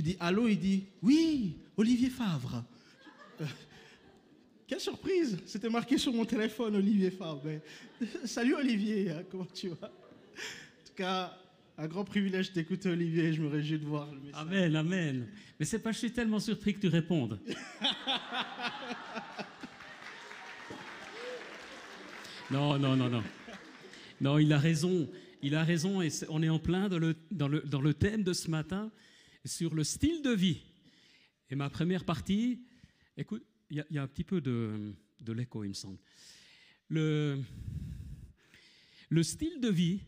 Tu dis allô, il dit oui, Olivier Favre. Euh, quelle surprise C'était marqué sur mon téléphone, Olivier Favre. Mais, salut Olivier, hein, comment tu vas? En tout cas, un grand privilège d'écouter Olivier, je me réjouis de voir le message. Amen, amen. Mais c'est pas, je suis tellement surpris que tu répondes. non, non, non, non. Non, il a raison. Il a raison et on est en plein dans le, dans, le, dans le thème de ce matin sur le style de vie. Et ma première partie, écoute, il y, a un petit peu de, de l'écho, il me semble. Le, le style de vie,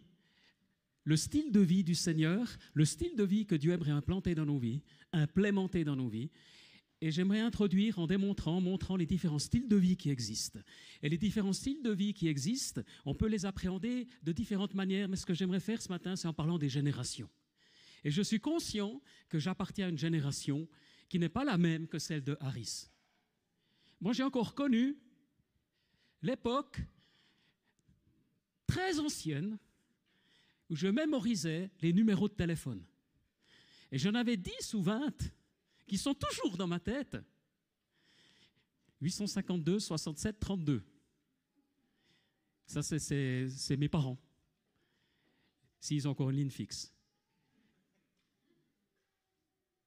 le style de vie du Seigneur, le style de vie que Dieu aimerait implanter dans nos vies, implémenter dans nos vies. Et j'aimerais introduire en démontrant, montrant les différents styles de vie qui existent. Et les différents styles de vie qui existent, on peut les appréhender de différentes manières, mais ce que j'aimerais faire ce matin, c'est en parlant des générations. Et je suis conscient que j'appartiens à une génération qui n'est pas la même que celle de Harris. Moi, j'ai encore connu l'époque très ancienne où je mémorisais les numéros de téléphone. Et j'en avais 10 ou 20 qui sont toujours dans ma tête. 852, 67, 32. Ça, c'est mes parents. S'ils ont encore une ligne fixe.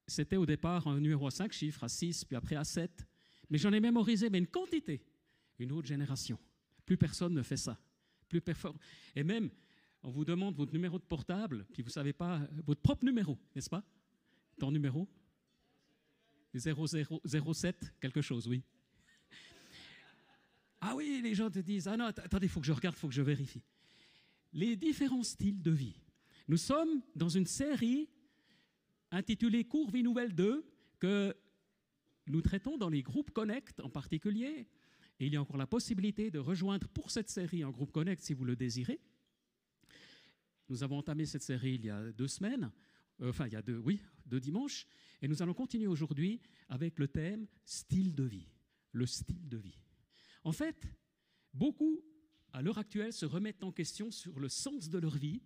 C'était au départ un numéro à 5 chiffres, à 6, puis après à 7. Mais j'en ai mémorisé, mais une quantité. Une autre génération. Plus personne ne fait ça. Plus Et même, on vous demande votre numéro de portable, puis vous ne savez pas votre propre numéro, n'est-ce pas? Ton numéro? 0007, quelque chose, oui. Ah oui, les gens te disent, ah non, attendez, il faut que je regarde, il faut que je vérifie. Les différents styles de vie. Nous sommes dans une série intitulée Cours Vie Nouvelle 2 que nous traitons dans les groupes Connect en particulier. Et il y a encore la possibilité de rejoindre pour cette série un groupe Connect si vous le désirez. Nous avons entamé cette série il y a deux semaines, euh, enfin il y a deux, oui, deux dimanches, et nous allons continuer aujourd'hui avec le thème style de vie, le style de vie. En fait, beaucoup à l'heure actuelle se remettent en question sur le sens de leur vie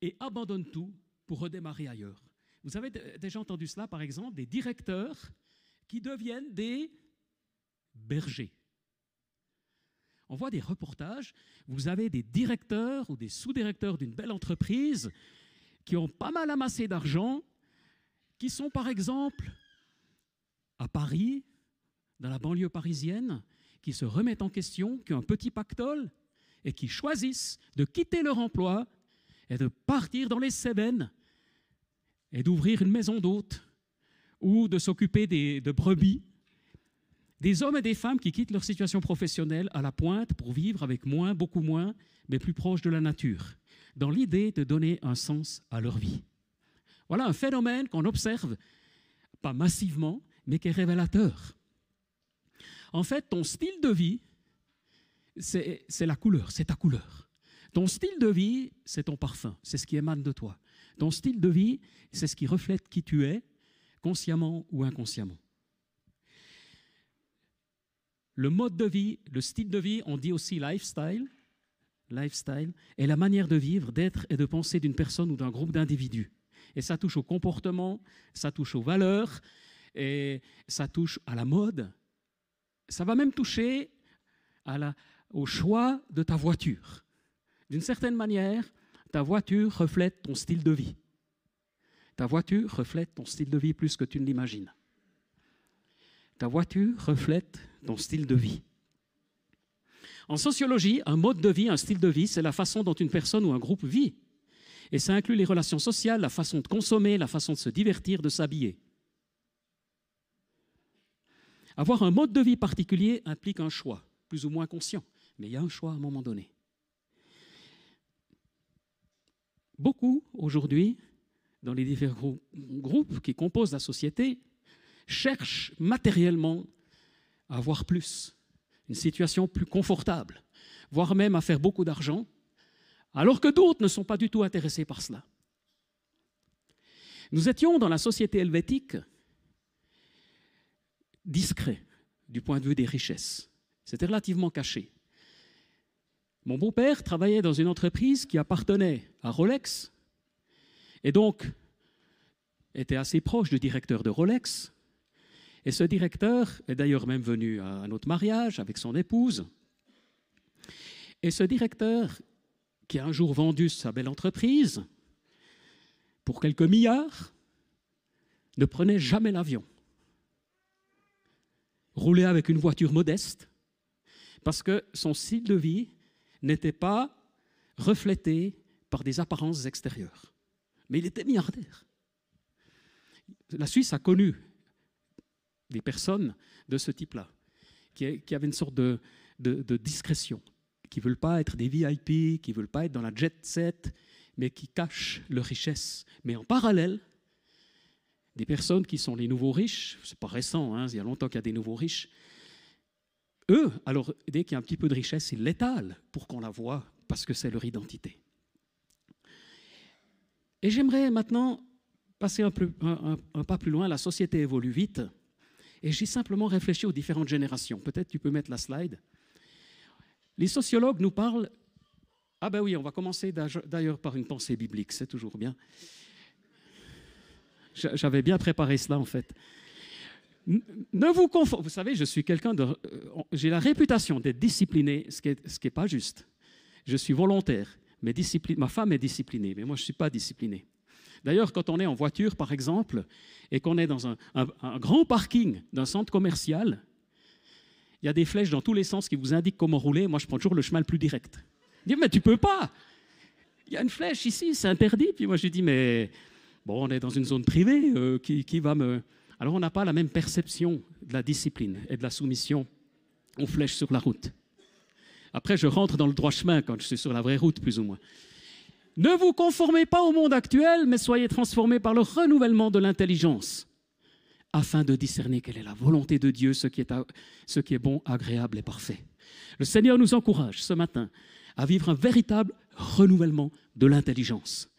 et abandonnent tout pour redémarrer ailleurs. Vous avez déjà entendu cela, par exemple, des directeurs qui deviennent des bergers. On voit des reportages, vous avez des directeurs ou des sous-directeurs d'une belle entreprise qui ont pas mal amassé d'argent, qui sont par exemple à Paris, dans la banlieue parisienne, qui se remettent en question, qui ont un petit pactole et qui choisissent de quitter leur emploi et de partir dans les Cévennes et d'ouvrir une maison d'hôtes ou de s'occuper de brebis. Des hommes et des femmes qui quittent leur situation professionnelle à la pointe pour vivre avec moins, beaucoup moins, mais plus proche de la nature, dans l'idée de donner un sens à leur vie. Voilà un phénomène qu'on observe, pas massivement, mais qui est révélateur. En fait, ton style de vie, c'est la couleur, c'est ta couleur. Ton style de vie, c'est ton parfum, c'est ce qui émane de toi. Ton style de vie, c'est ce qui reflète qui tu es, consciemment ou inconsciemment. Le mode de vie, le style de vie, on dit aussi lifestyle, lifestyle, est la manière de vivre, d'être et de penser d'une personne ou d'un groupe d'individus. Et ça touche au comportement, ça touche aux valeurs, et ça touche à la mode. Ça va même toucher au choix de ta voiture. D'une certaine manière, ta voiture reflète ton style de vie. Ta voiture reflète ton style de vie plus que tu ne l'imagines. Ta voiture reflète ton style de vie. En sociologie, un mode de vie, un style de vie, c'est la façon dont une personne ou un groupe vit. Et ça inclut les relations sociales, la façon de consommer, la façon de se divertir, de s'habiller. Avoir un mode de vie particulier implique un choix, plus ou moins conscient, mais il y a un choix à un moment donné. Beaucoup, aujourd'hui, dans les différents groupes qui composent la société, cherchent matériellement à avoir plus, une situation plus confortable, voire même à faire beaucoup d'argent, alors que d'autres ne sont pas du tout intéressés par cela. Nous étions dans la société helvétique discrets du point de vue des richesses. C'était relativement caché. Mon beau-père travaillait dans une entreprise qui appartenait à Rolex, et donc était assez proche du directeur de Rolex. Et ce directeur est d'ailleurs même venu à un autre mariage avec son épouse. Et ce directeur, qui a un jour vendu sa belle entreprise pour quelques milliards, ne prenait jamais l'avion. Roulait avec une voiture modeste, parce que son style de vie n'était pas reflété par des apparences extérieures. Mais il était milliardaire. La Suisse a connu des personnes de ce type-là, qui, avaient une sorte de, de, de discrétion, qui ne veulent pas être des VIP, qui ne veulent pas être dans la jet set, mais qui cachent leur richesse. Mais en parallèle, des personnes qui sont les nouveaux riches, c'est pas récent, hein, il y a longtemps qu'il y a des nouveaux riches, eux, alors dès qu'il y a un petit peu de richesse, ils l'étalent pour qu'on la voie, parce que c'est leur identité. Et j'aimerais maintenant passer un, peu, un, un, pas plus loin. La société évolue vite. Et j'ai simplement réfléchi aux différentes générations. Peut-être tu peux mettre la slide. Les sociologues nous parlent. Ah ben oui, on va commencer d'ailleurs par une pensée biblique, c'est toujours bien. J'avais bien préparé cela en fait. Ne vous conformez. Vous savez, je suis quelqu'un de. J'ai la réputation d'être discipliné, ce qui n'est pas juste. Je suis volontaire, mais discipline, ma femme est disciplinée, mais moi je ne suis pas discipliné. D'ailleurs, quand on est en voiture, par exemple, et qu'on est dans un, un, un grand parking d'un centre commercial, il y a des flèches dans tous les sens qui vous indiquent comment rouler. Moi, je prends toujours le chemin le plus direct. Je dis, mais tu peux pas. Il y a une flèche ici, c'est interdit. Puis moi, je dis, mais bon, on est dans une zone privée, euh, qui, qui va me... Alors, on n'a pas la même perception de la discipline et de la soumission aux flèches sur la route. Après, je rentre dans le droit chemin quand je suis sur la vraie route, plus ou moins. Ne vous conformez pas au monde actuel, mais soyez transformés par le renouvellement de l'intelligence, afin de discerner quelle est la volonté de Dieu, ce qui, est ce qui est bon, agréable et parfait. Le Seigneur nous encourage ce matin à vivre un véritable renouvellement de l'intelligence.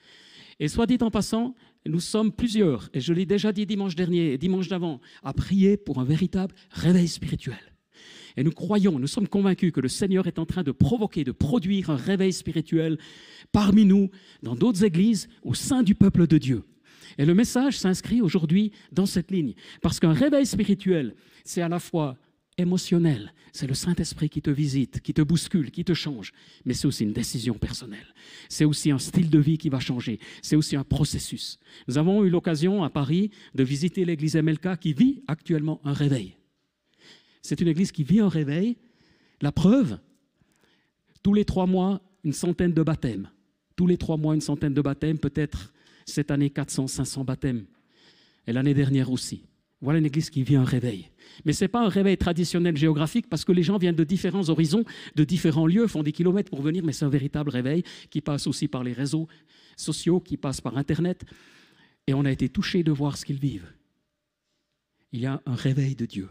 Et soit dit en passant, nous sommes plusieurs, et je l'ai déjà dit dimanche dernier et dimanche d'avant, à prier pour un véritable réveil spirituel. Et nous croyons, nous sommes convaincus que le Seigneur est en train de provoquer, de produire un réveil spirituel parmi nous, dans d'autres églises, au sein du peuple de Dieu. Et le message s'inscrit aujourd'hui dans cette ligne. Parce qu'un réveil spirituel, c'est à la fois émotionnel, c'est le Saint-Esprit qui te visite, qui te bouscule, qui te change, mais c'est aussi une décision personnelle. C'est aussi un style de vie qui va changer, c'est aussi un processus. Nous avons eu l'occasion à Paris de visiter l'église MLK qui vit actuellement un réveil. C'est une église qui vit un réveil. La preuve, tous les trois mois, une centaine de baptêmes. Tous les trois mois, une centaine de baptêmes, peut-être cette année 400, 500 baptêmes. Et l'année dernière aussi. Voilà une église qui vit un réveil. Mais ce n'est pas un réveil traditionnel géographique parce que les gens viennent de différents horizons, de différents lieux, font des kilomètres pour venir, mais c'est un véritable réveil qui passe aussi par les réseaux sociaux, qui passe par Internet. Et on a été touchés de voir ce qu'ils vivent. Il y a un réveil de Dieu.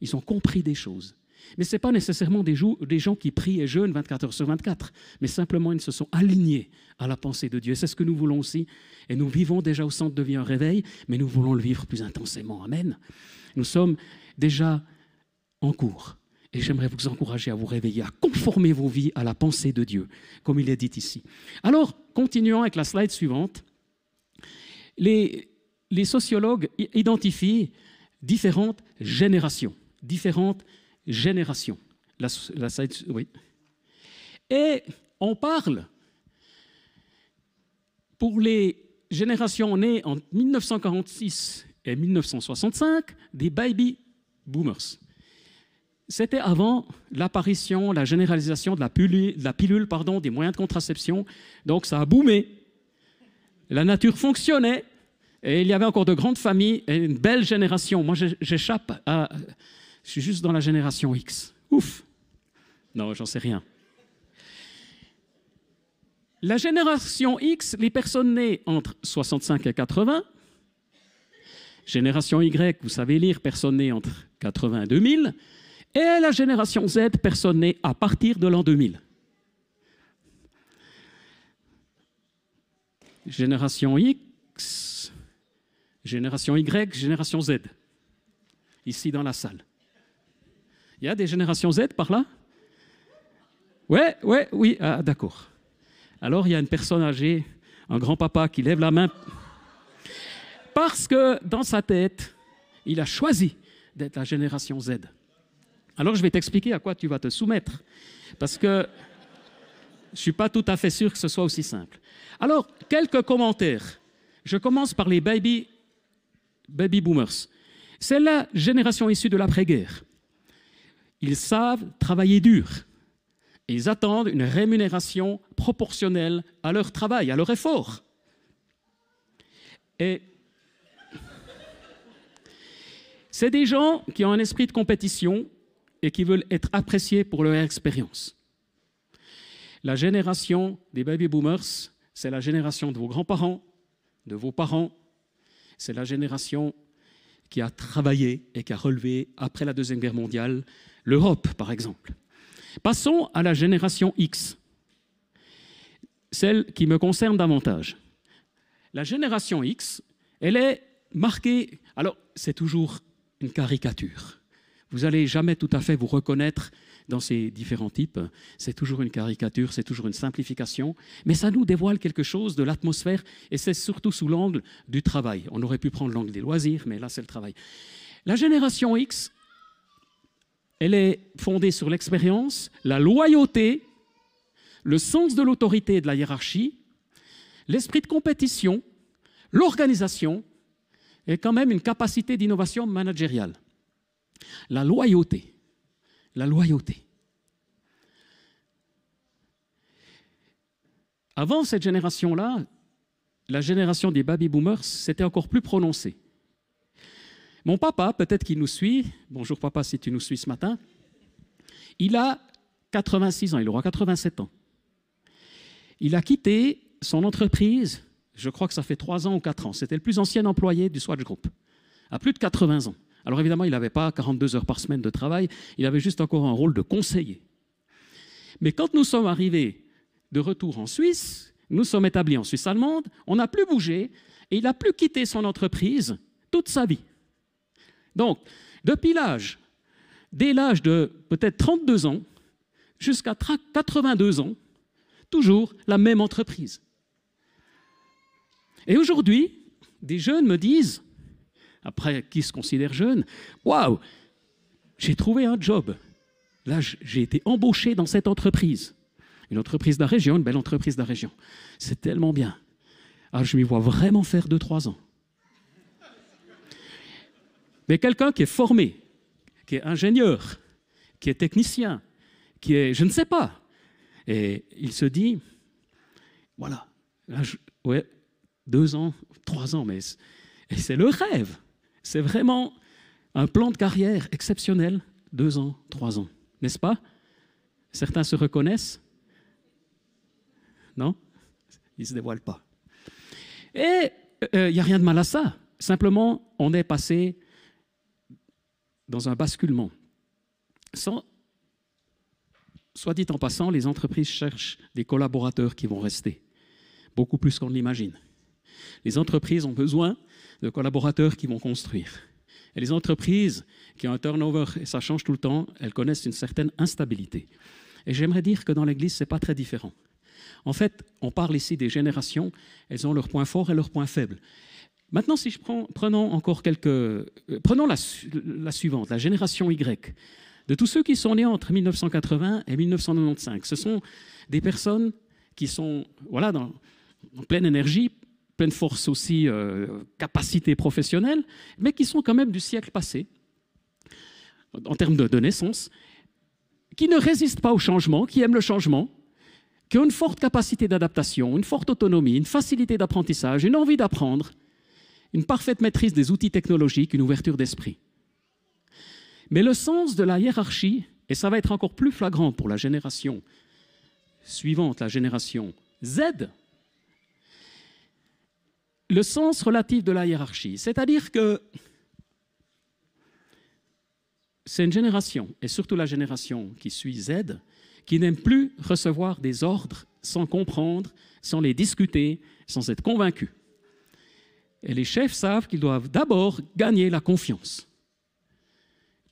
Ils ont compris des choses. Mais ce n'est pas nécessairement des, gens qui prient et jeûnent 24 heures sur 24, mais simplement ils se sont alignés à la pensée de Dieu. C'est ce que nous voulons aussi. Et nous vivons déjà au centre de vie un réveil, mais nous voulons le vivre plus intensément. Amen. Nous sommes déjà en cours. Et j'aimerais vous encourager à vous réveiller, à conformer vos vies à la pensée de Dieu, comme il est dit ici. Alors, continuons avec la slide suivante. Les, les sociologues identifient différentes générations différentes générations. La, la slide, oui. Et on parle, pour les générations nées en 1946 et 1965, des baby boomers. C'était avant l'apparition, la généralisation de la pilule, de la pilule pardon, des moyens de contraception. Donc ça a boomé. La nature fonctionnait. Et il y avait encore de grandes familles et une belle génération. Moi, j'échappe à je suis juste dans la génération X. Ouf Non, j'en sais rien. La génération X, les personnes nées entre 65 et 80. Génération Y, vous savez lire, personnes nées entre 80 et 2000. Et la génération Z, personnes nées à partir de l'an 2000. Génération X, génération Y, génération Z. Ici dans la salle. Il y a des générations Z par là? Ouais, ouais, oui, ah, d'accord. Alors il y a une personne âgée, un grand-papa qui lève la main. Parce que dans sa tête, il a choisi d'être la génération Z. Alors je vais t'expliquer à quoi tu vas te soumettre. Parce que je ne suis pas tout à fait sûr que ce soit aussi simple. Alors, quelques commentaires. Je commence par les baby, baby boomers. C'est la génération issue de l'après-guerre. Ils savent travailler dur. Ils attendent une rémunération proportionnelle à leur travail, à leur effort. Et c'est des gens qui ont un esprit de compétition et qui veulent être appréciés pour leur expérience. La génération des baby boomers, c'est la génération de vos grands-parents, de vos parents, c'est la génération qui a travaillé et qui a relevé, après la Deuxième Guerre mondiale, l'Europe, par exemple. Passons à la génération X, celle qui me concerne davantage. La génération X, elle est marquée, alors c'est toujours une caricature. Vous n'allez jamais tout à fait vous reconnaître dans ces différents types. C'est toujours une caricature, c'est toujours une simplification, mais ça nous dévoile quelque chose de l'atmosphère, et c'est surtout sous l'angle du travail. On aurait pu prendre l'angle des loisirs, mais là c'est le travail. La génération X, elle est fondée sur l'expérience, la loyauté, le sens de l'autorité et de la hiérarchie, l'esprit de compétition, l'organisation et quand même une capacité d'innovation managériale. La loyauté. La loyauté. Avant cette génération-là, la génération des baby boomers, c'était encore plus prononcé. Mon papa, peut-être qu'il nous suit, bonjour papa si tu nous suis ce matin, il a 86 ans, il aura 87 ans. Il a quitté son entreprise, je crois que ça fait 3 ans ou 4 ans, c'était le plus ancien employé du Swatch Group, à plus de 80 ans. Alors évidemment, il n'avait pas 42 heures par semaine de travail, il avait juste encore un rôle de conseiller. Mais quand nous sommes arrivés de retour en Suisse, nous sommes établis en Suisse allemande, on n'a plus bougé et il n'a plus quitté son entreprise toute sa vie. Donc, depuis l'âge, dès l'âge de peut-être 32 ans jusqu'à 82 ans, toujours la même entreprise. Et aujourd'hui, des jeunes me disent, après qui se considère jeune, waouh, j'ai trouvé un job. Là, j'ai été embauché dans cette entreprise. Une entreprise de la région, une belle entreprise de la région. C'est tellement bien. Ah, je m'y vois vraiment faire deux, trois ans. Mais quelqu'un qui est formé, qui est ingénieur, qui est technicien, qui est, je ne sais pas, et il se dit, voilà, là, ouais, deux ans, trois ans, mais c'est le rêve. C'est vraiment un plan de carrière exceptionnel, deux ans, trois ans, n'est-ce pas? Certains se reconnaissent Non? Ils ne se dévoilent pas. Et il euh, n'y a rien de mal à ça. Simplement, on est passé dans un basculement. Soit dit en passant, les entreprises cherchent des collaborateurs qui vont rester, beaucoup plus qu'on l'imagine. Les entreprises ont besoin de collaborateurs qui vont construire. Et les entreprises qui ont un turnover, et ça change tout le temps, elles connaissent une certaine instabilité. Et j'aimerais dire que dans l'Église, ce n'est pas très différent. En fait, on parle ici des générations, elles ont leurs points forts et leurs points faibles. Maintenant, si je prends, prenons encore quelques... Euh, prenons la, suivante, la génération Y. De tous ceux qui sont nés entre 1980 et 1995, ce sont des personnes qui sont voilà, dans, en pleine énergie, pleine force aussi, euh, capacité professionnelle, mais qui sont quand même du siècle passé, en termes de naissance, qui ne résistent pas au changement, qui aiment le changement, qui ont une forte capacité d'adaptation, une forte autonomie, une facilité d'apprentissage, une envie d'apprendre, une parfaite maîtrise des outils technologiques, une ouverture d'esprit. Mais le sens de la hiérarchie, et ça va être encore plus flagrant pour la génération suivante, la génération Z, le sens relatif de la hiérarchie. C'est-à-dire que c'est une génération, et surtout la génération qui suit Z, qui n'aime plus recevoir des ordres sans comprendre, sans les discuter, sans être convaincu. Et les chefs savent qu'ils doivent d'abord gagner la confiance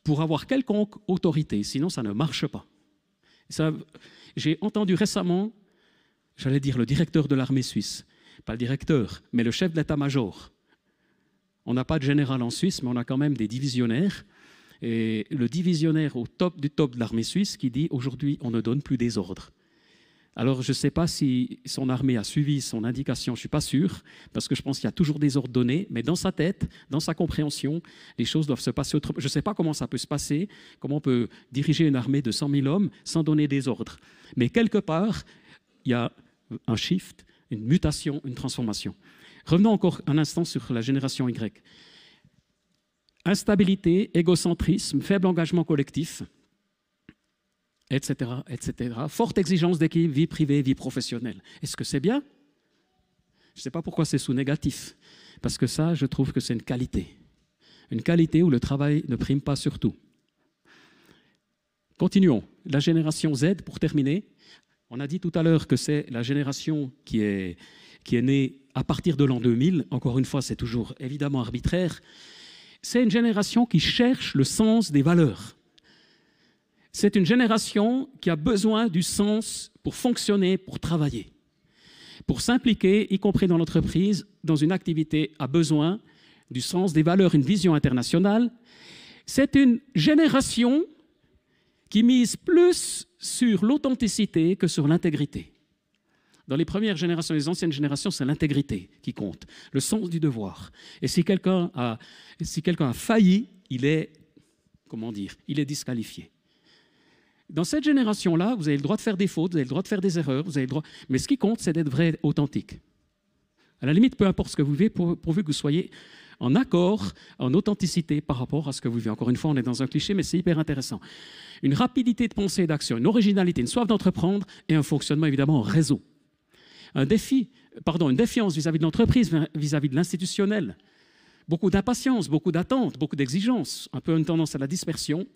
pour avoir quelconque autorité, sinon ça ne marche pas. J'ai entendu récemment, j'allais dire le directeur de l'armée suisse, pas le directeur, mais le chef de l'état-major On n'a pas de général en Suisse, mais on a quand même des divisionnaires. Et le divisionnaire au top du top de l'armée suisse qui dit aujourd'hui, on ne donne plus des ordres. Alors, je ne sais pas si son armée a suivi son indication, je ne suis pas sûr, parce que je pense qu'il y a toujours des ordres donnés, mais dans sa tête, dans sa compréhension, les choses doivent se passer autrement. Je ne sais pas comment ça peut se passer, comment on peut diriger une armée de 100 000 hommes sans donner des ordres. Mais quelque part, il y a un shift, une mutation, une transformation. Revenons encore un instant sur la génération Y. Instabilité, égocentrisme, faible engagement collectif, etc., etc. Forte exigence d'équipe, vie privée, vie professionnelle. Est-ce que c'est bien? Je ne sais pas pourquoi c'est sous négatif, parce que ça, je trouve que c'est une qualité. Une qualité où le travail ne prime pas sur tout. Continuons. La génération Z, pour terminer, on a dit tout à l'heure que c'est la génération qui est, qui est née à partir de l'an 2000. Encore une fois, c'est toujours évidemment arbitraire. C'est une génération qui cherche le sens des valeurs. C'est une génération qui a besoin du sens pour fonctionner, pour travailler. Pour s'impliquer, y compris dans l'entreprise, dans une activité, a besoin du sens des valeurs, une vision internationale. C'est une génération qui mise plus sur l'authenticité que sur l'intégrité. Dans les premières générations, les anciennes générations, c'est l'intégrité qui compte, le sens du devoir. Et si quelqu'un a, si quelqu'un a failli, il est, comment dire, il est disqualifié. Dans cette génération-là, vous avez le droit de faire des fautes, vous avez le droit de faire des erreurs, vous avez le droit. Mais ce qui compte, c'est d'être vrai, authentique. À la limite, peu importe ce que vous vivez, pourvu que vous soyez en accord, en authenticité par rapport à ce que vous vivez. Encore une fois, on est dans un cliché, mais c'est hyper intéressant. Une rapidité de pensée et d'action, une originalité, une soif d'entreprendre et un fonctionnement évidemment en réseau. Un défi, pardon, une défiance vis-à-vis de l'entreprise, vis-à-vis de l'institutionnel. Beaucoup d'impatience, beaucoup d'attente, beaucoup d'exigences, un peu une tendance à la dispersion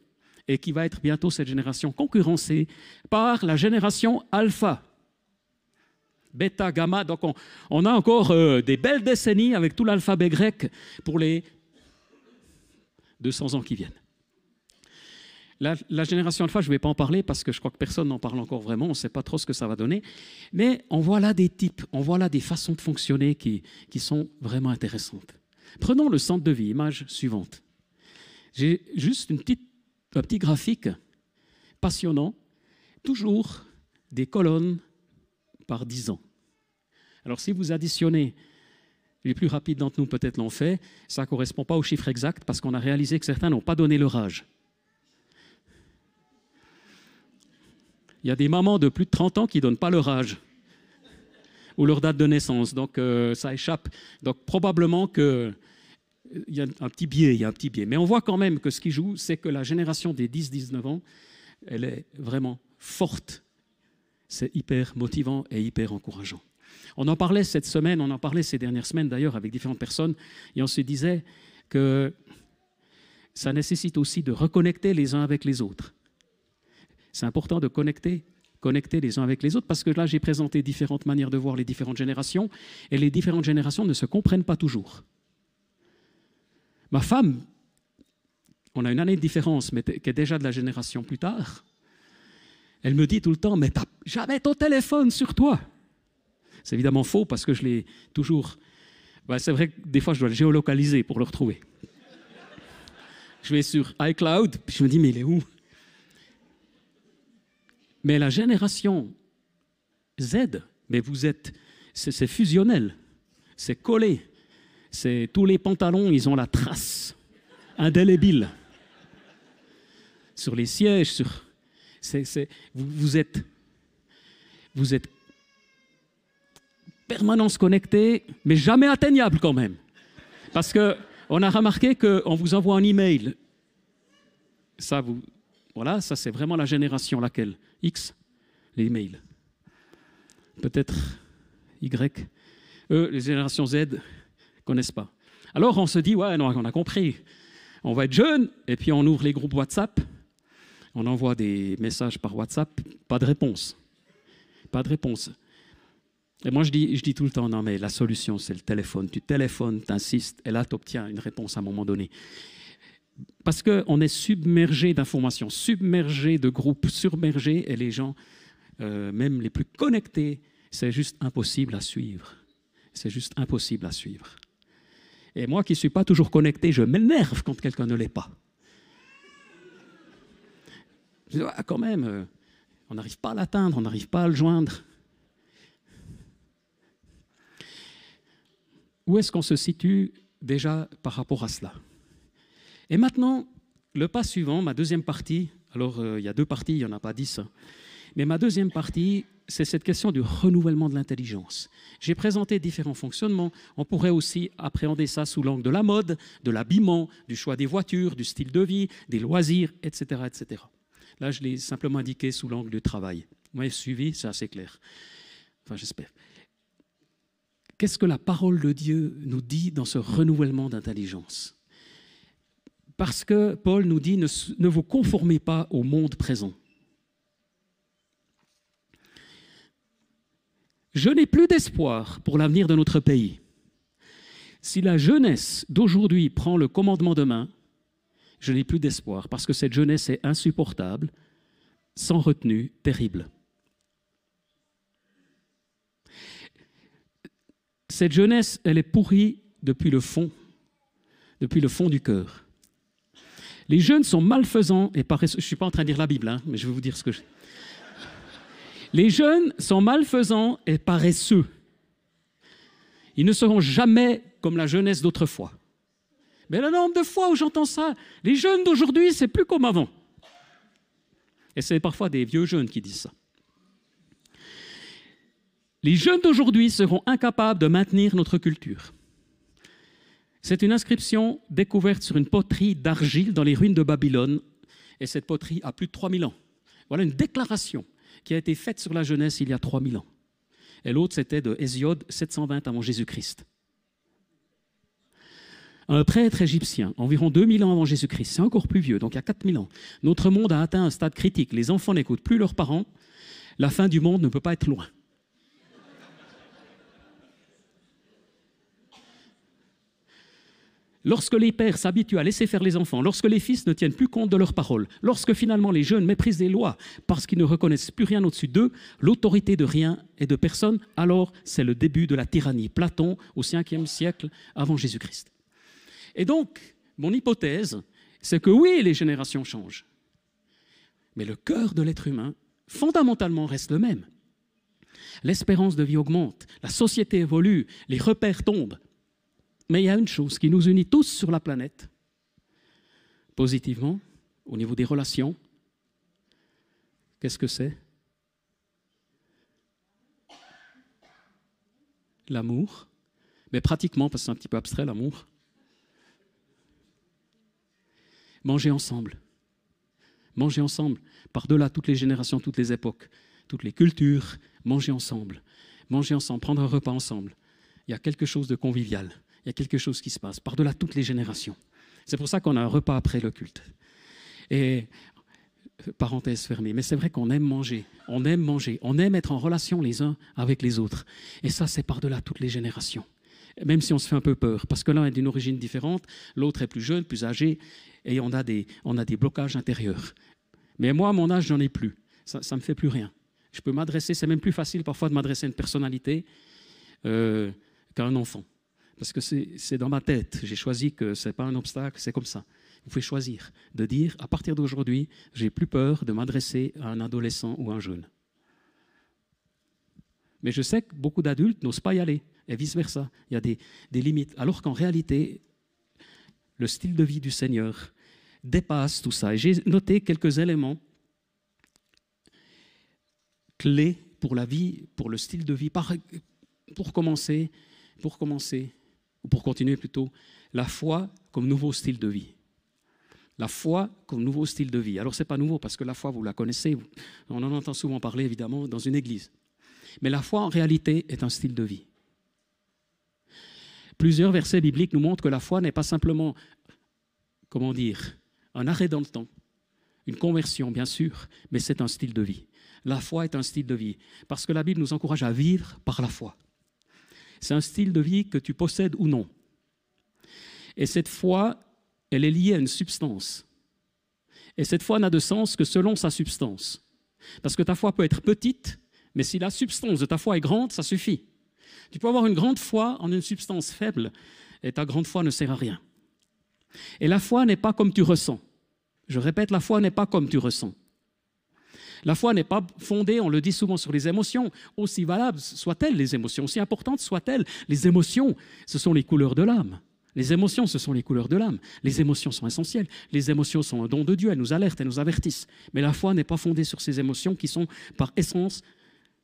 et qui va être bientôt cette génération concurrencée par la génération alpha. Bêta, gamma, donc on, a encore euh, des belles décennies avec tout l'alphabet grec pour les 200 ans qui viennent. La, génération alpha, je ne vais pas en parler parce que je crois que personne n'en parle encore vraiment, on ne sait pas trop ce que ça va donner. Mais on voit là des types, on voit là des façons de fonctionner qui, qui sont vraiment intéressantes. Prenons le centre de vie, image suivante. J'ai juste une petite un petit graphique passionnant, toujours des colonnes par 10 ans. Alors si vous additionnez, les plus rapides d'entre nous peut-être l'ont fait, ça ne correspond pas au chiffre exact parce qu'on a réalisé que certains n'ont pas donné leur âge. Il y a des mamans de plus de 30 ans qui ne donnent pas leur âge ou leur date de naissance, donc euh, ça échappe. Donc probablement que il y a un petit biais, il y a un petit biais. Mais on voit quand même que ce qui joue, c'est que la génération des 10-19 ans, elle est vraiment forte. C'est hyper motivant et hyper encourageant. On en parlait cette semaine, on en parlait ces dernières semaines d'ailleurs avec différentes personnes, et on se disait que ça nécessite aussi de reconnecter les uns avec les autres. C'est important de connecter, connecter les uns avec les autres, parce que là, j'ai présenté différentes manières de voir les différentes générations, et les différentes générations ne se comprennent pas toujours. Ma femme, on a une année de différence, mais qui est déjà de la génération plus tard, elle me dit tout le temps, mais t'as jamais ton téléphone sur toi. C'est évidemment faux parce que je l'ai toujours... Ben, c'est vrai que des fois, je dois le géolocaliser pour le retrouver. Je vais sur iCloud, puis je me dis, mais il est où? Mais la génération Z, mais vous êtes... C'est fusionnel, c'est collé c'est tous les pantalons, ils ont la trace indélébile sur les sièges, sur. vous, êtes, vous êtes permanence connectée, mais jamais atteignable quand même, parce que on a remarqué qu'on vous envoie un email. Ça, vous, voilà, ça c'est vraiment la génération laquelle X, les emails. Peut-être Y. Eux, les générations Z, connaissent pas. Alors on se dit, ouais, non, on a compris. On va être jeune, et puis on ouvre les groupes WhatsApp, on envoie des messages par WhatsApp, pas de réponse. Pas de réponse. Et moi, je dis, je dis tout le temps, non, mais la solution, c'est le téléphone. Tu téléphones, tu insistes, et là, tu obtiens une réponse à un moment donné. Parce qu'on est submergé d'informations, submergé de groupes, submergé, et les gens, euh, même les plus connectés, c'est juste impossible à suivre. C'est juste impossible à suivre. Et moi qui ne suis pas toujours connecté, je m'énerve quand quelqu'un ne l'est pas. Je dis, ah, quand même, euh, on n'arrive pas à l'atteindre, on n'arrive pas à le joindre. Où est-ce qu'on se situe déjà par rapport à cela? Et maintenant, le pas suivant, ma deuxième partie, alors euh, il y a deux parties, il n'y en a pas dix. Mais ma deuxième partie, c'est cette question du renouvellement de l'intelligence. J'ai présenté différents fonctionnements. On pourrait aussi appréhender ça sous l'angle de la mode, de l'habillement, du choix des voitures, du style de vie, des loisirs, etc. etc. Là, je l'ai simplement indiqué sous l'angle du travail. Vous m'avez suivi, c'est assez clair. Enfin, j'espère. Qu'est-ce que la parole de Dieu nous dit dans ce renouvellement d'intelligence? Parce que Paul nous dit, ne, ne vous conformez pas au monde présent. Je n'ai plus d'espoir pour l'avenir de notre pays. Si la jeunesse d'aujourd'hui prend le commandement demain, je n'ai plus d'espoir parce que cette jeunesse est insupportable, sans retenue, terrible. Cette jeunesse, elle est pourrie depuis le fond, depuis le fond du cœur. Les jeunes sont malfaisants et. Je ne suis pas en train de lire la Bible, hein, mais je vais vous dire ce que je... Les jeunes sont malfaisants et paresseux. Ils ne seront jamais comme la jeunesse d'autrefois. Mais le nombre de fois où j'entends ça, les jeunes d'aujourd'hui, c'est plus comme avant. Et c'est parfois des vieux jeunes qui disent ça. Les jeunes d'aujourd'hui seront incapables de maintenir notre culture. C'est une inscription découverte sur une poterie d'argile dans les ruines de Babylone, et cette poterie a plus de 3000 ans. Voilà une déclaration qui a été faite sur la jeunesse il y a 3000 ans. Et l'autre, c'était de Hésiode 720 avant Jésus-Christ. Un prêtre égyptien, environ 2000 ans avant Jésus-Christ, c'est encore plus vieux, donc il y a 4000 ans. Notre monde a atteint un stade critique. Les enfants n'écoutent plus leurs parents. La fin du monde ne peut pas être loin. Lorsque les pères s'habituent à laisser faire les enfants, lorsque les fils ne tiennent plus compte de leurs paroles, lorsque finalement les jeunes méprisent les lois parce qu'ils ne reconnaissent plus rien au-dessus d'eux, l'autorité de rien et de personne, alors c'est le début de la tyrannie. Platon au 5e siècle avant Jésus-Christ. Et donc, mon hypothèse, c'est que oui, les générations changent. Mais le cœur de l'être humain, fondamentalement, reste le même. L'espérance de vie augmente, la société évolue, les repères tombent, mais il y a une chose qui nous unit tous sur la planète, positivement, au niveau des relations. Qu'est-ce que c'est? L'amour. Mais pratiquement, parce que c'est un petit peu abstrait, l'amour. Manger ensemble. Manger ensemble, par-delà toutes les générations, toutes les époques, toutes les cultures. Manger ensemble. Manger ensemble, prendre un repas ensemble. Il y a quelque chose de convivial il y a quelque chose qui se passe, par-delà toutes les générations. C'est pour ça qu'on a un repas après le culte. Et parenthèse fermée, mais c'est vrai qu'on aime manger, on aime manger, on aime être en relation les uns avec les autres. Et ça, c'est par-delà toutes les générations. Même si on se fait un peu peur, parce que l'un est d'une origine différente, l'autre est plus jeune, plus âgé, et on a des, on a des blocages intérieurs. Mais moi, à mon âge, j'en ai plus. Ça ne me fait plus rien. Je peux m'adresser, c'est même plus facile parfois de m'adresser à une personnalité euh, qu'à un enfant. Parce que c'est dans ma tête. J'ai choisi que ce n'est pas un obstacle, c'est comme ça. Vous pouvez choisir de dire, à partir d'aujourd'hui, j'ai plus peur de m'adresser à un adolescent ou à un jeune. Mais je sais que beaucoup d'adultes n'osent pas y aller, et vice-versa. Il y a des, des limites. Alors qu'en réalité, le style de vie du Seigneur dépasse tout ça. Et j'ai noté quelques éléments clés pour la vie, pour le style de vie. pour commencer, pour commencer, ou pour continuer plutôt, la foi comme nouveau style de vie. La foi comme nouveau style de vie. Alors, ce n'est pas nouveau parce que la foi, vous la connaissez, on en entend souvent parler évidemment dans une église. Mais la foi, en réalité, est un style de vie. Plusieurs versets bibliques nous montrent que la foi n'est pas simplement, comment dire, un arrêt dans le temps, une conversion, bien sûr, mais c'est un style de vie. La foi est un style de vie parce que la Bible nous encourage à vivre par la foi. C'est un style de vie que tu possèdes ou non. Et cette foi, elle est liée à une substance. Et cette foi n'a de sens que selon sa substance. Parce que ta foi peut être petite, mais si la substance de ta foi est grande, ça suffit. Tu peux avoir une grande foi en une substance faible, et ta grande foi ne sert à rien. Et la foi n'est pas comme tu ressens. Je répète, la foi n'est pas comme tu ressens. La foi n'est pas fondée, on le dit souvent, sur les émotions, aussi valables soient-elles les émotions, aussi importantes soient-elles. Les émotions, ce sont les couleurs de l'âme. Les émotions, ce sont les couleurs de l'âme. Les émotions sont essentielles. Les émotions sont un don de Dieu. Elles nous alertent, elles nous avertissent. Mais la foi n'est pas fondée sur ces émotions qui sont par essence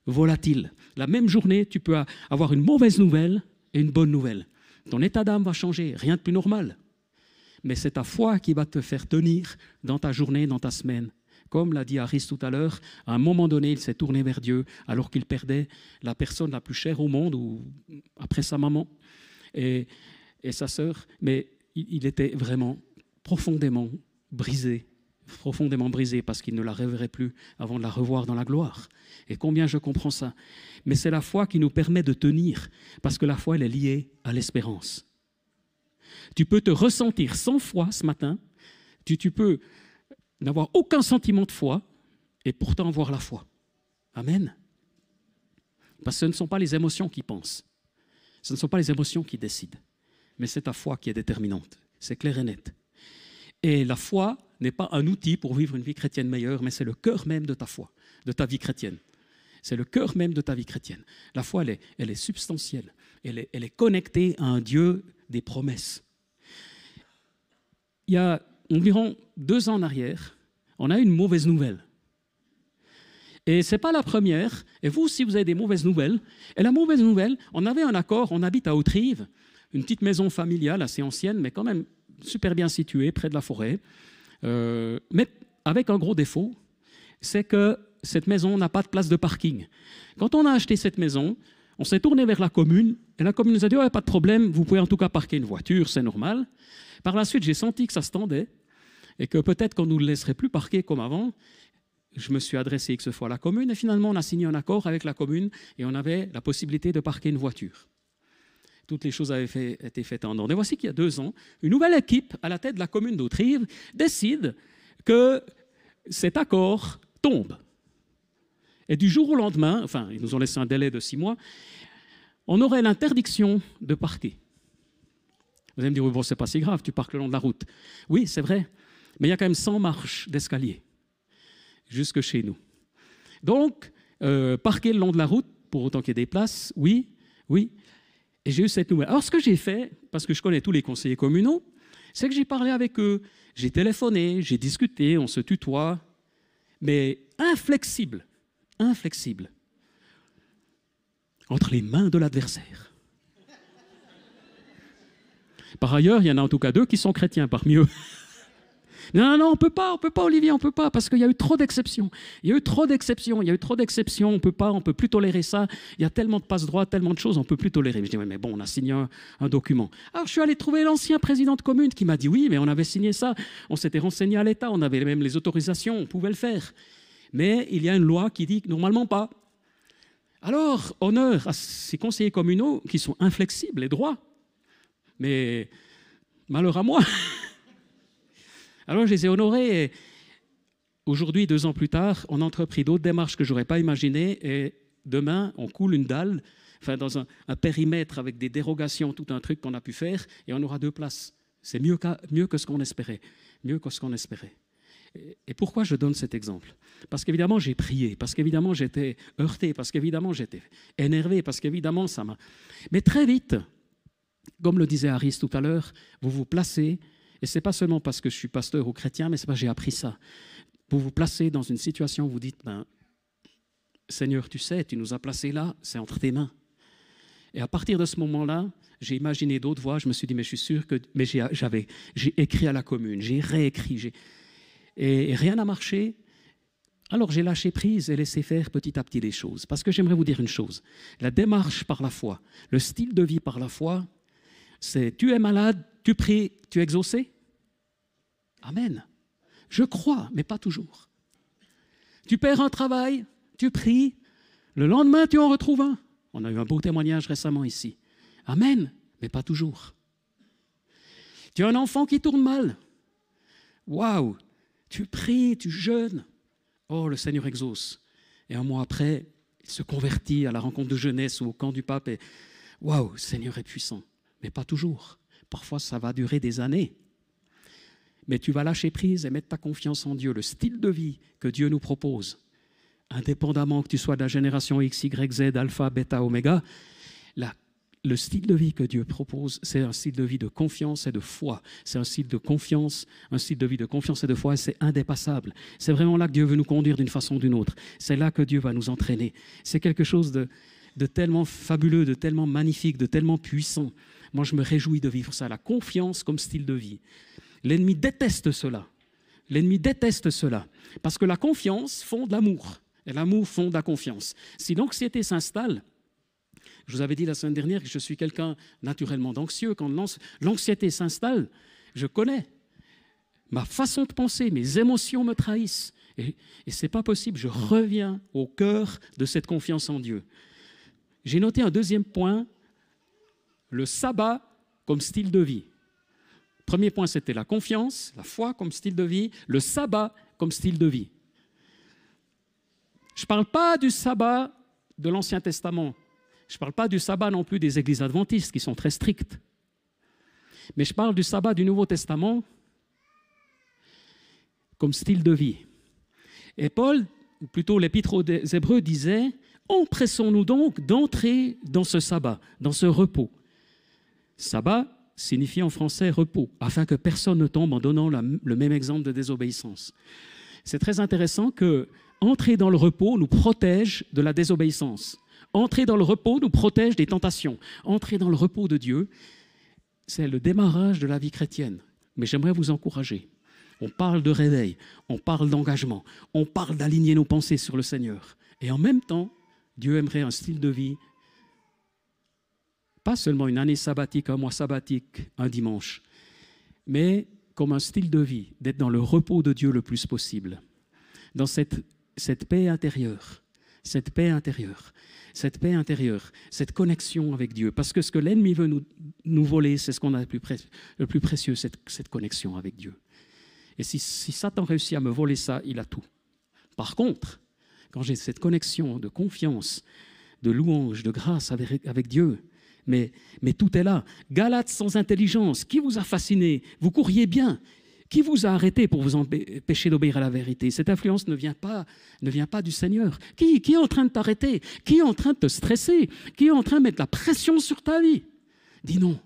volatiles. La même journée, tu peux avoir une mauvaise nouvelle et une bonne nouvelle. Ton état d'âme va changer, rien de plus normal. Mais c'est ta foi qui va te faire tenir dans ta journée, dans ta semaine. Comme l'a dit Harris tout à l'heure, à un moment donné, il s'est tourné vers Dieu alors qu'il perdait la personne la plus chère au monde, après sa maman. Et sa sœur, mais il était vraiment profondément brisé, profondément brisé parce qu'il ne la reverrait plus avant de la revoir dans la gloire. Et combien je comprends ça. Mais c'est la foi qui nous permet de tenir, parce que la foi, elle est liée à l'espérance. Tu peux te ressentir sans foi ce matin, tu, tu peux n'avoir aucun sentiment de foi et pourtant avoir la foi. Amen. Parce que ce ne sont pas les émotions qui pensent, ce ne sont pas les émotions qui décident mais c'est ta foi qui est déterminante. C'est clair et net. Et la foi n'est pas un outil pour vivre une vie chrétienne meilleure, mais c'est le cœur même de ta foi, de ta vie chrétienne. C'est le cœur même de ta vie chrétienne. La foi, elle est, elle est substantielle. Elle est, elle est connectée à un Dieu des promesses. Il y a environ deux ans en arrière, on a une mauvaise nouvelle. Et ce n'est pas la première. Et vous, si vous avez des mauvaises nouvelles, et la mauvaise nouvelle, on avait un accord, on habite à Haute-Rive, une petite maison familiale assez ancienne, mais quand même super bien située, près de la forêt. Euh, mais avec un gros défaut, c'est que cette maison n'a pas de place de parking. Quand on a acheté cette maison, on s'est tourné vers la commune, et la commune nous a dit, pas de problème, vous pouvez en tout cas parquer une voiture, c'est normal. Par la suite, j'ai senti que ça se tendait, et que peut-être qu'on ne nous laisserait plus parquer comme avant. Je me suis adressé X fois à la commune, et finalement, on a signé un accord avec la commune, et on avait la possibilité de parquer une voiture toutes les choses avaient été faites en ordre. Et voici qu'il y a deux ans, une nouvelle équipe à la tête de la commune d'Autrive décide que cet accord tombe. Et du jour au lendemain, enfin, ils nous ont laissé un délai de six mois, on aurait l'interdiction de parquer. Vous allez me dire, bon, c'est pas si grave, tu parques le long de la route. Oui, c'est vrai, mais il y a quand même 100 marches d'escalier jusque chez nous. Donc, euh, parquer le long de la route, pour autant qu'il y ait des places, oui, oui, et j'ai eu cette nouvelle. Alors, ce que j'ai fait, parce que je connais tous les conseillers communaux, c'est que j'ai parlé avec eux, j'ai téléphoné, j'ai discuté, on se tutoie, mais inflexible, inflexible, entre les mains de l'adversaire. Par ailleurs, il y en a en tout cas deux qui sont chrétiens parmi eux. Non, non, on peut pas, on peut pas, Olivier, on peut pas, parce qu'il y a eu trop d'exceptions. Il y a eu trop d'exceptions, il y a eu trop d'exceptions, on peut pas, on peut plus tolérer ça. Il y a tellement de passe-droit, tellement de choses, on peut plus tolérer. je dis, mais bon, on a signé un, document. Alors je suis allé trouver l'ancien président de commune qui m'a dit, oui, mais on avait signé ça, on s'était renseigné à l'État, on avait même les autorisations, on pouvait le faire. Mais il y a une loi qui dit que normalement pas. Alors, honneur à ces conseillers communaux qui sont inflexibles et droits. Mais malheur à moi. Alors je les ai honorés et aujourd'hui, deux ans plus tard, on a entrepris d'autres démarches que je n'aurais pas imaginées et demain, on coule une dalle, enfin dans un, périmètre avec des dérogations, tout un truc qu'on a pu faire et on aura deux places. C'est mieux, mieux que ce qu'on espérait, mieux que ce qu'on espérait. Et pourquoi je donne cet exemple? Parce qu'évidemment, j'ai prié, parce qu'évidemment, j'étais heurté, parce qu'évidemment, j'étais énervé, parce qu'évidemment, ça m'a... Mais très vite, comme le disait Harris tout à l'heure, vous vous placez et ce n'est pas seulement parce que je suis pasteur ou chrétien, mais c'est parce que j'ai appris ça. Vous vous placez dans une situation où vous dites, ben, Seigneur, tu sais, tu nous as placés là, c'est entre tes mains. Et à partir de ce moment-là, j'ai imaginé d'autres voies. Je me suis dit, mais je suis sûr que. Mais j'avais, j'ai écrit à la commune, j'ai réécrit, et rien n'a marché. Alors j'ai lâché prise et laissé faire petit à petit les choses. Parce que j'aimerais vous dire une chose. La démarche par la foi, le style de vie par la foi, c'est tu es malade, tu pries, tu es exaucé? Amen. Je crois, mais pas toujours. Tu perds un travail, tu pries, le lendemain tu en retrouves un. On a eu un beau témoignage récemment ici. Amen, mais pas toujours. Tu as un enfant qui tourne mal. Waouh, tu pries, tu jeûnes. Oh, le Seigneur exauce. Et un mois après, il se convertit à la rencontre de jeunesse ou au camp du pape et waouh, Seigneur est puissant, mais pas toujours. Parfois, ça va durer des années. Mais tu vas lâcher prise et mettre ta confiance en Dieu, le style de vie que Dieu nous propose, indépendamment que tu sois de la génération X, Y, Z, alpha, bêta, oméga, le style de vie que Dieu propose, c'est un style de vie de confiance et de foi. C'est un style de confiance, un style de vie de confiance et de foi, et c'est indépassable. C'est vraiment là que Dieu veut nous conduire d'une façon ou d'une autre. C'est là que Dieu va nous entraîner. C'est quelque chose de tellement fabuleux, de tellement magnifique, de tellement puissant. Moi, je me réjouis de vivre ça, la confiance comme style de vie. L'ennemi déteste cela. L'ennemi déteste cela. Parce que la confiance fonde l'amour. Et l'amour fonde la confiance. Si l'anxiété s'installe, je vous avais dit la semaine dernière que je suis quelqu'un naturellement d'anxieux. Quand l'anxiété s'installe, je connais ma façon de penser, mes émotions me trahissent. Et, et ce n'est pas possible. Je reviens au cœur de cette confiance en Dieu. J'ai noté un deuxième point, le sabbat comme style de vie. Premier point, c'était la confiance, la foi comme style de vie, le sabbat comme style de vie. Je ne parle pas du sabbat de l'Ancien Testament. Je ne parle pas du sabbat non plus des églises adventistes qui sont très strictes. Mais je parle du sabbat du Nouveau Testament comme style de vie. Et Paul, ou plutôt l'épître aux Hébreux, disait Empressons-nous donc d'entrer dans ce sabbat, dans ce repos. Sabbat signifie en français repos, afin que personne ne tombe en donnant le même exemple de désobéissance. C'est très intéressant que entrer dans le repos nous protège de la désobéissance. Entrer dans le repos nous protège des tentations. Entrer dans le repos de Dieu, c'est le démarrage de la vie chrétienne. Mais j'aimerais vous encourager. On parle de réveil, on parle d'engagement, on parle d'aligner nos pensées sur le Seigneur. Et en même temps, Dieu aimerait un style de vie, pas seulement une année sabbatique, un mois sabbatique, un dimanche, mais comme un style de vie, d'être dans le repos de Dieu le plus possible, dans cette, cette paix intérieure, cette paix intérieure cette paix intérieure, cette connexion avec Dieu. Parce que ce que l'ennemi veut nous, voler, c'est ce qu'on a le plus, précieux, cette, cette, connexion avec Dieu. Et si, Satan réussit à me voler ça, il a tout. Par contre, quand j'ai cette connexion de confiance, de louange, de grâce avec Dieu, mais, tout est là. Galates sans intelligence, qui vous a fasciné? Vous courriez bien, qui vous a arrêté pour vous empêcher d'obéir à la vérité? Cette influence ne vient pas, du Seigneur. Qui, est en train de t'arrêter? Qui est en train de te stresser? Qui est en train de mettre la pression sur ta vie? Dis non.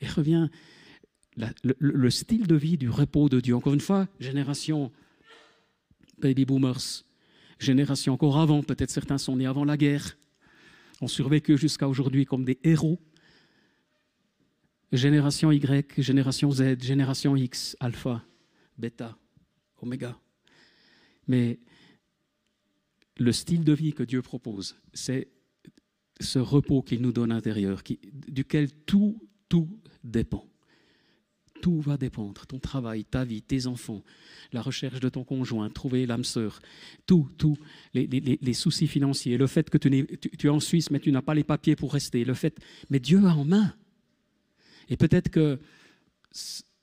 Et reviens. Le, style de vie du repos de Dieu. Encore une fois, génération baby boomers, génération encore avant, peut-être certains sont nés avant la guerre, ont survécu jusqu'à aujourd'hui comme des héros génération Y, génération Z, génération X, alpha bêta, oméga. Mais le style de vie que Dieu propose, c'est ce repos qu'il nous donne intérieur, duquel tout, tout dépend. Tout va dépendre, ton travail, ta vie, tes enfants, la recherche de ton conjoint, trouver l'âme sœur, tout, tout, les, les, les, soucis financiers, le fait que tu, tu, tu es en Suisse mais tu n'as pas les papiers pour rester, le fait, mais Dieu a en main. Et peut-être que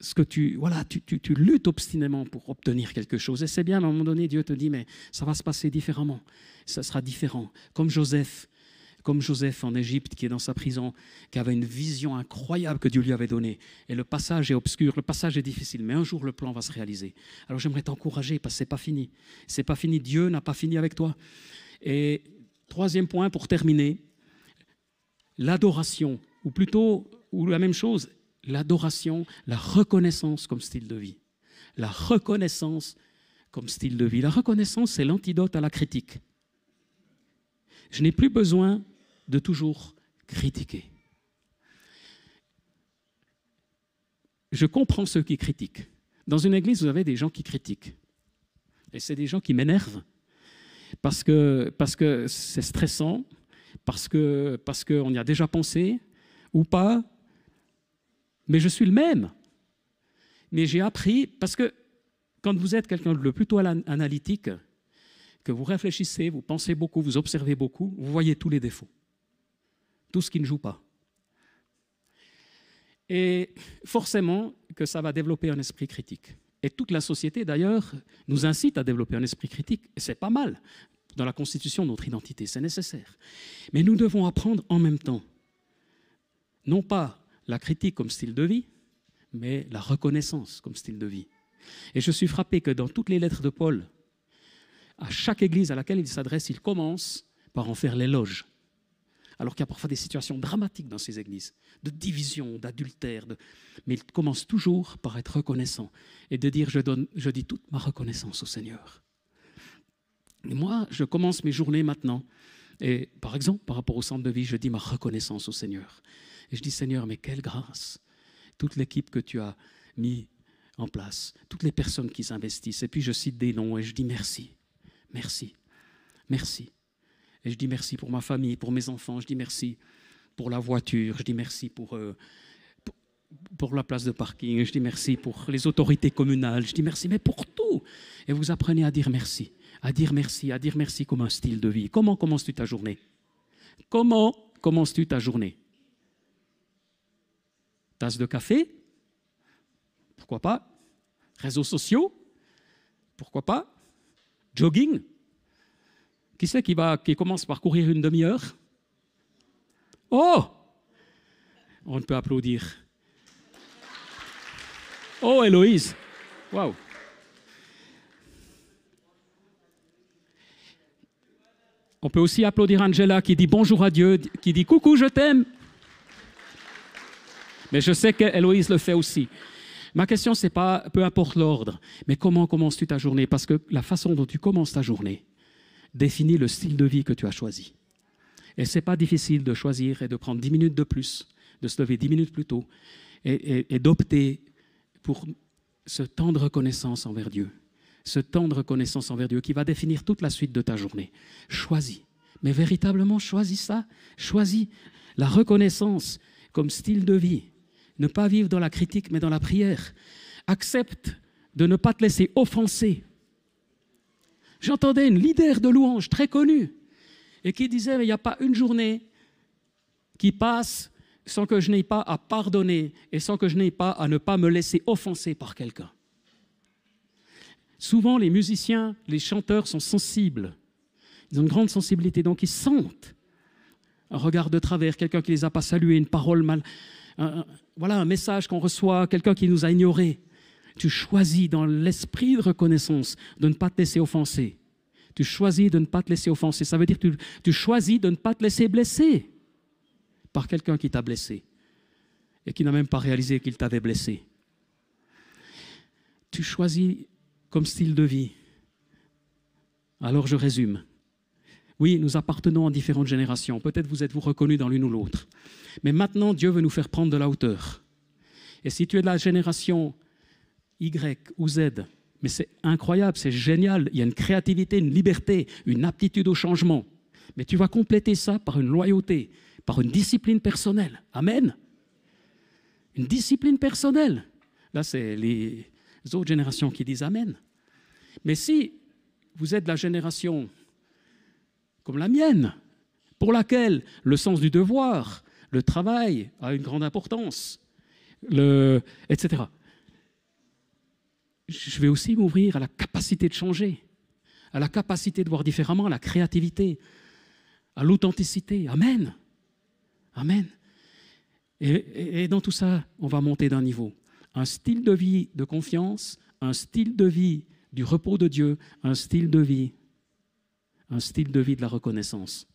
ce que tu, voilà, tu, tu, luttes obstinément pour obtenir quelque chose. Et c'est bien, à un moment donné, Dieu te dit, mais ça va se passer différemment. Ça sera différent. Comme Joseph, comme Joseph en Égypte, qui est dans sa prison, qui avait une vision incroyable que Dieu lui avait donnée. Et le passage est obscur, le passage est difficile, mais un jour le plan va se réaliser. Alors j'aimerais t'encourager, parce que c'est pas fini. C'est pas fini. Dieu n'a pas fini avec toi. Et troisième point pour terminer, l'adoration, ou plutôt, ou la même chose, l'adoration, la reconnaissance comme style de vie. La reconnaissance comme style de vie. La reconnaissance, c'est l'antidote à la critique. Je n'ai plus besoin de toujours critiquer. Je comprends ceux qui critiquent. Dans une église, vous avez des gens qui critiquent. Et c'est des gens qui m'énervent. Parce que c'est stressant, parce qu'on y a déjà pensé, ou pas, mais je suis le même. Mais j'ai appris, parce que quand vous êtes quelqu'un de plutôt analytique, que vous réfléchissez, vous pensez beaucoup, vous observez beaucoup, vous voyez tous les défauts, tout ce qui ne joue pas. Et forcément que ça va développer un esprit critique. Et toute la société, d'ailleurs, nous incite à développer un esprit critique, et c'est pas mal. Dans la constitution de notre identité, c'est nécessaire. Mais nous devons apprendre en même temps, non pas la critique comme style de vie, mais la reconnaissance comme style de vie. Et je suis frappé que dans toutes les lettres de Paul, à chaque église à laquelle il s'adresse, il commence par en faire l'éloge. Alors qu'il y a parfois des situations dramatiques dans ces églises, de division, d'adultère, mais il commence toujours par être reconnaissant et de dire je, donne, je dis toute ma reconnaissance au Seigneur. Et moi, je commence mes journées maintenant, et par exemple, par rapport au centre de vie, je dis ma reconnaissance au Seigneur. Et je dis Seigneur, mais quelle grâce toute l'équipe que tu as mis en place, toutes les personnes qui s'investissent. Et puis je cite des noms et je dis merci, merci, merci. Et je dis merci pour ma famille, pour mes enfants, je dis merci pour la voiture, je dis merci pour, euh, pour, la place de parking, je dis merci pour les autorités communales, je dis merci, mais pour tout. Et vous apprenez à dire merci, à dire merci, à dire merci comme un style de vie. Comment commences-tu ta journée? Comment commences-tu ta journée? Tasse de café? Pourquoi pas? Réseaux sociaux? Pourquoi pas? Jogging? Qui c'est qui, va, qui commence par courir une demi-heure? Oh On peut applaudir. Oh, Héloïse Waouh On peut aussi applaudir Angela qui dit bonjour à Dieu, qui dit coucou, je t'aime. Mais je sais qu'Héloïse le fait aussi. Ma question, c'est pas, peu importe l'ordre, mais comment commences-tu ta journée? Parce que la façon dont tu commences ta journée définit le style de vie que tu as choisi. Et ce n'est pas difficile de choisir et de prendre 10 minutes de plus, de se lever 10 minutes plus tôt et, et d'opter pour ce temps de reconnaissance envers Dieu. Ce temps de reconnaissance envers Dieu qui va définir toute la suite de ta journée. Choisis. Mais véritablement, choisis ça. Choisis la reconnaissance comme style de vie ne pas vivre dans la critique, mais dans la prière. Accepte de ne pas te laisser offenser. J'entendais une leader de louange très connue et qui disait, il n'y a pas une journée qui passe sans que je n'ai pas à pardonner et sans que je n'ai pas à ne pas me laisser offenser par quelqu'un. Souvent, les musiciens, les chanteurs sont sensibles. Ils ont une grande sensibilité, donc ils sentent un regard de travers, quelqu'un qui les a pas salués, une parole mal, voilà un message qu'on reçoit, quelqu'un qui nous a ignorés. Tu choisis dans l'esprit de reconnaissance de ne pas te laisser offenser. Tu choisis de ne pas te laisser offenser. Ça veut dire que tu, tu choisis de ne pas te laisser blesser par quelqu'un qui t'a blessé et qui n'a même pas réalisé qu'il t'avait blessé. Tu choisis comme style de vie. Alors je résume. Oui, nous appartenons à différentes générations. Peut-être vous êtes-vous reconnus dans l'une ou l'autre. Mais maintenant, Dieu veut nous faire prendre de la hauteur. Et si tu es de la génération Y ou Z, mais c'est incroyable, c'est génial, il y a une créativité, une liberté, une aptitude au changement. Mais tu vas compléter ça par une loyauté, par une discipline personnelle. Amen. Une discipline personnelle. Là, c'est les autres générations qui disent Amen. Mais si vous êtes de la génération comme la mienne, pour laquelle le sens du devoir, le travail a une grande importance, etc. Je vais aussi m'ouvrir à la capacité de changer, à la capacité de voir différemment, à la créativité, à l'authenticité. Amen. Amen. Et, dans tout ça, on va monter d'un niveau. Un style de vie de confiance, un style de vie du repos de Dieu, un style de vie un style de vie de la reconnaissance.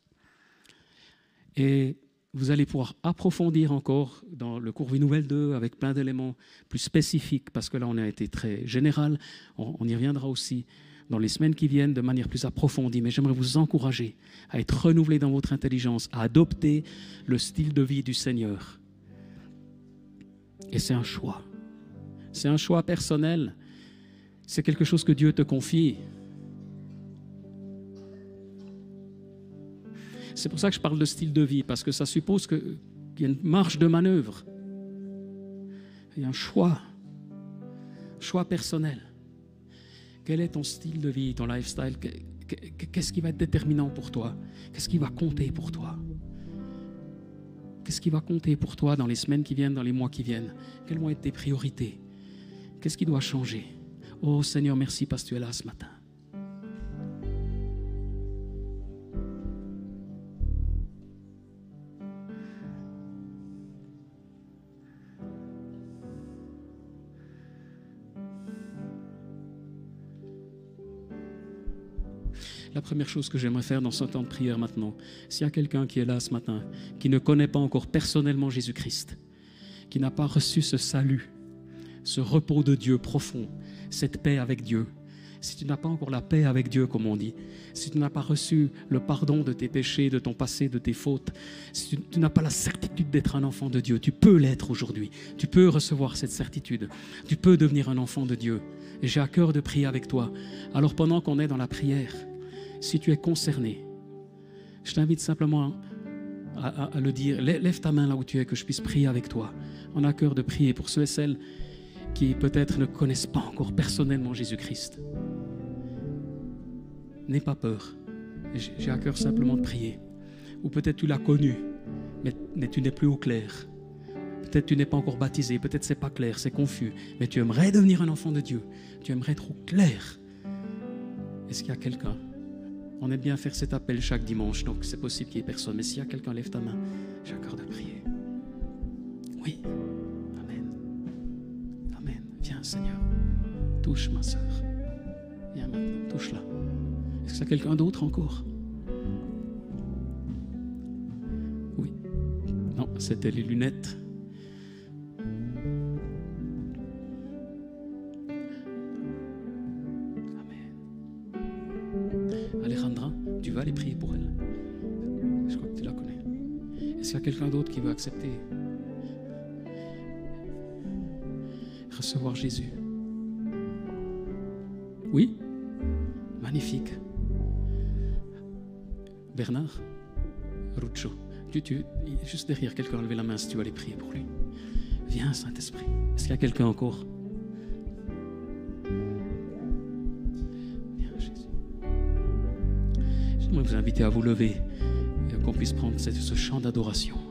Et vous allez pouvoir approfondir encore dans le cours Vie Nouvelle 2 avec plein d'éléments plus spécifiques, parce que là on a été très général, on, y reviendra aussi dans les semaines qui viennent de manière plus approfondie, mais j'aimerais vous encourager à être renouvelé dans votre intelligence, à adopter le style de vie du Seigneur. Et c'est un choix. C'est un choix personnel. C'est quelque chose que Dieu te confie. C'est pour ça que je parle de style de vie, parce que ça suppose qu'il y a une marge de manœuvre. Il y a un choix, choix personnel. Quel est ton style de vie, ton lifestyle? Qu'est-ce qui va être déterminant pour toi? Qu'est-ce qui va compter pour toi? Qu'est-ce qui va compter pour toi dans les semaines qui viennent, dans les mois qui viennent? Quelles vont être tes priorités? Qu'est-ce qui doit changer? Oh Seigneur, merci parce que tu es là ce matin. La première chose que j'aimerais faire dans ce temps de prière maintenant, s'il y a quelqu'un qui est là ce matin, qui ne connaît pas encore personnellement Jésus-Christ, qui n'a pas reçu ce salut, ce repos de Dieu profond, cette paix avec Dieu, si tu n'as pas encore la paix avec Dieu, comme on dit, si tu n'as pas reçu le pardon de tes péchés, de ton passé, de tes fautes, si tu, n'as pas la certitude d'être un enfant de Dieu, tu peux l'être aujourd'hui. Tu peux recevoir cette certitude. Tu peux devenir un enfant de Dieu. J'ai à cœur de prier avec toi. Alors pendant qu'on est dans la prière, si tu es concerné, je t'invite simplement à, le dire. Lève ta main là où tu es, que je puisse prier avec toi. On a cœur de prier pour ceux et celles qui peut-être ne connaissent pas encore personnellement Jésus-Christ. N'aie pas peur. J'ai à cœur simplement de prier. Ou peut-être tu l'as connu, mais, tu n'es plus au clair. Peut-être tu n'es pas encore baptisé, peut-être c'est pas clair, c'est confus, mais tu aimerais devenir un enfant de Dieu. Tu aimerais être au clair. Est-ce qu'il y a quelqu'un On aime bien faire cet appel chaque dimanche, donc c'est possible qu'il n'y ait personne. Mais s'il y a quelqu'un, lève ta main. J'ai à prier. Oui. Amen. Amen. Viens, Seigneur. Touche ma soeur. Viens maintenant, touche-la. Est-ce que c'est quelqu'un d'autre encore? Oui. Non, c'était les lunettes. Quelqu'un d'autre qui veut accepter Recevoir Jésus. Oui Magnifique. Bernard Ruccio, tu, juste derrière quelqu'un, lever la main si tu vas aller prier pour lui. Viens, Saint-Esprit. Est-ce qu'il y a quelqu'un encore? Viens, Jésus. J'aimerais vous inviter à vous lever qu'on puisse prendre ce chant d'adoration.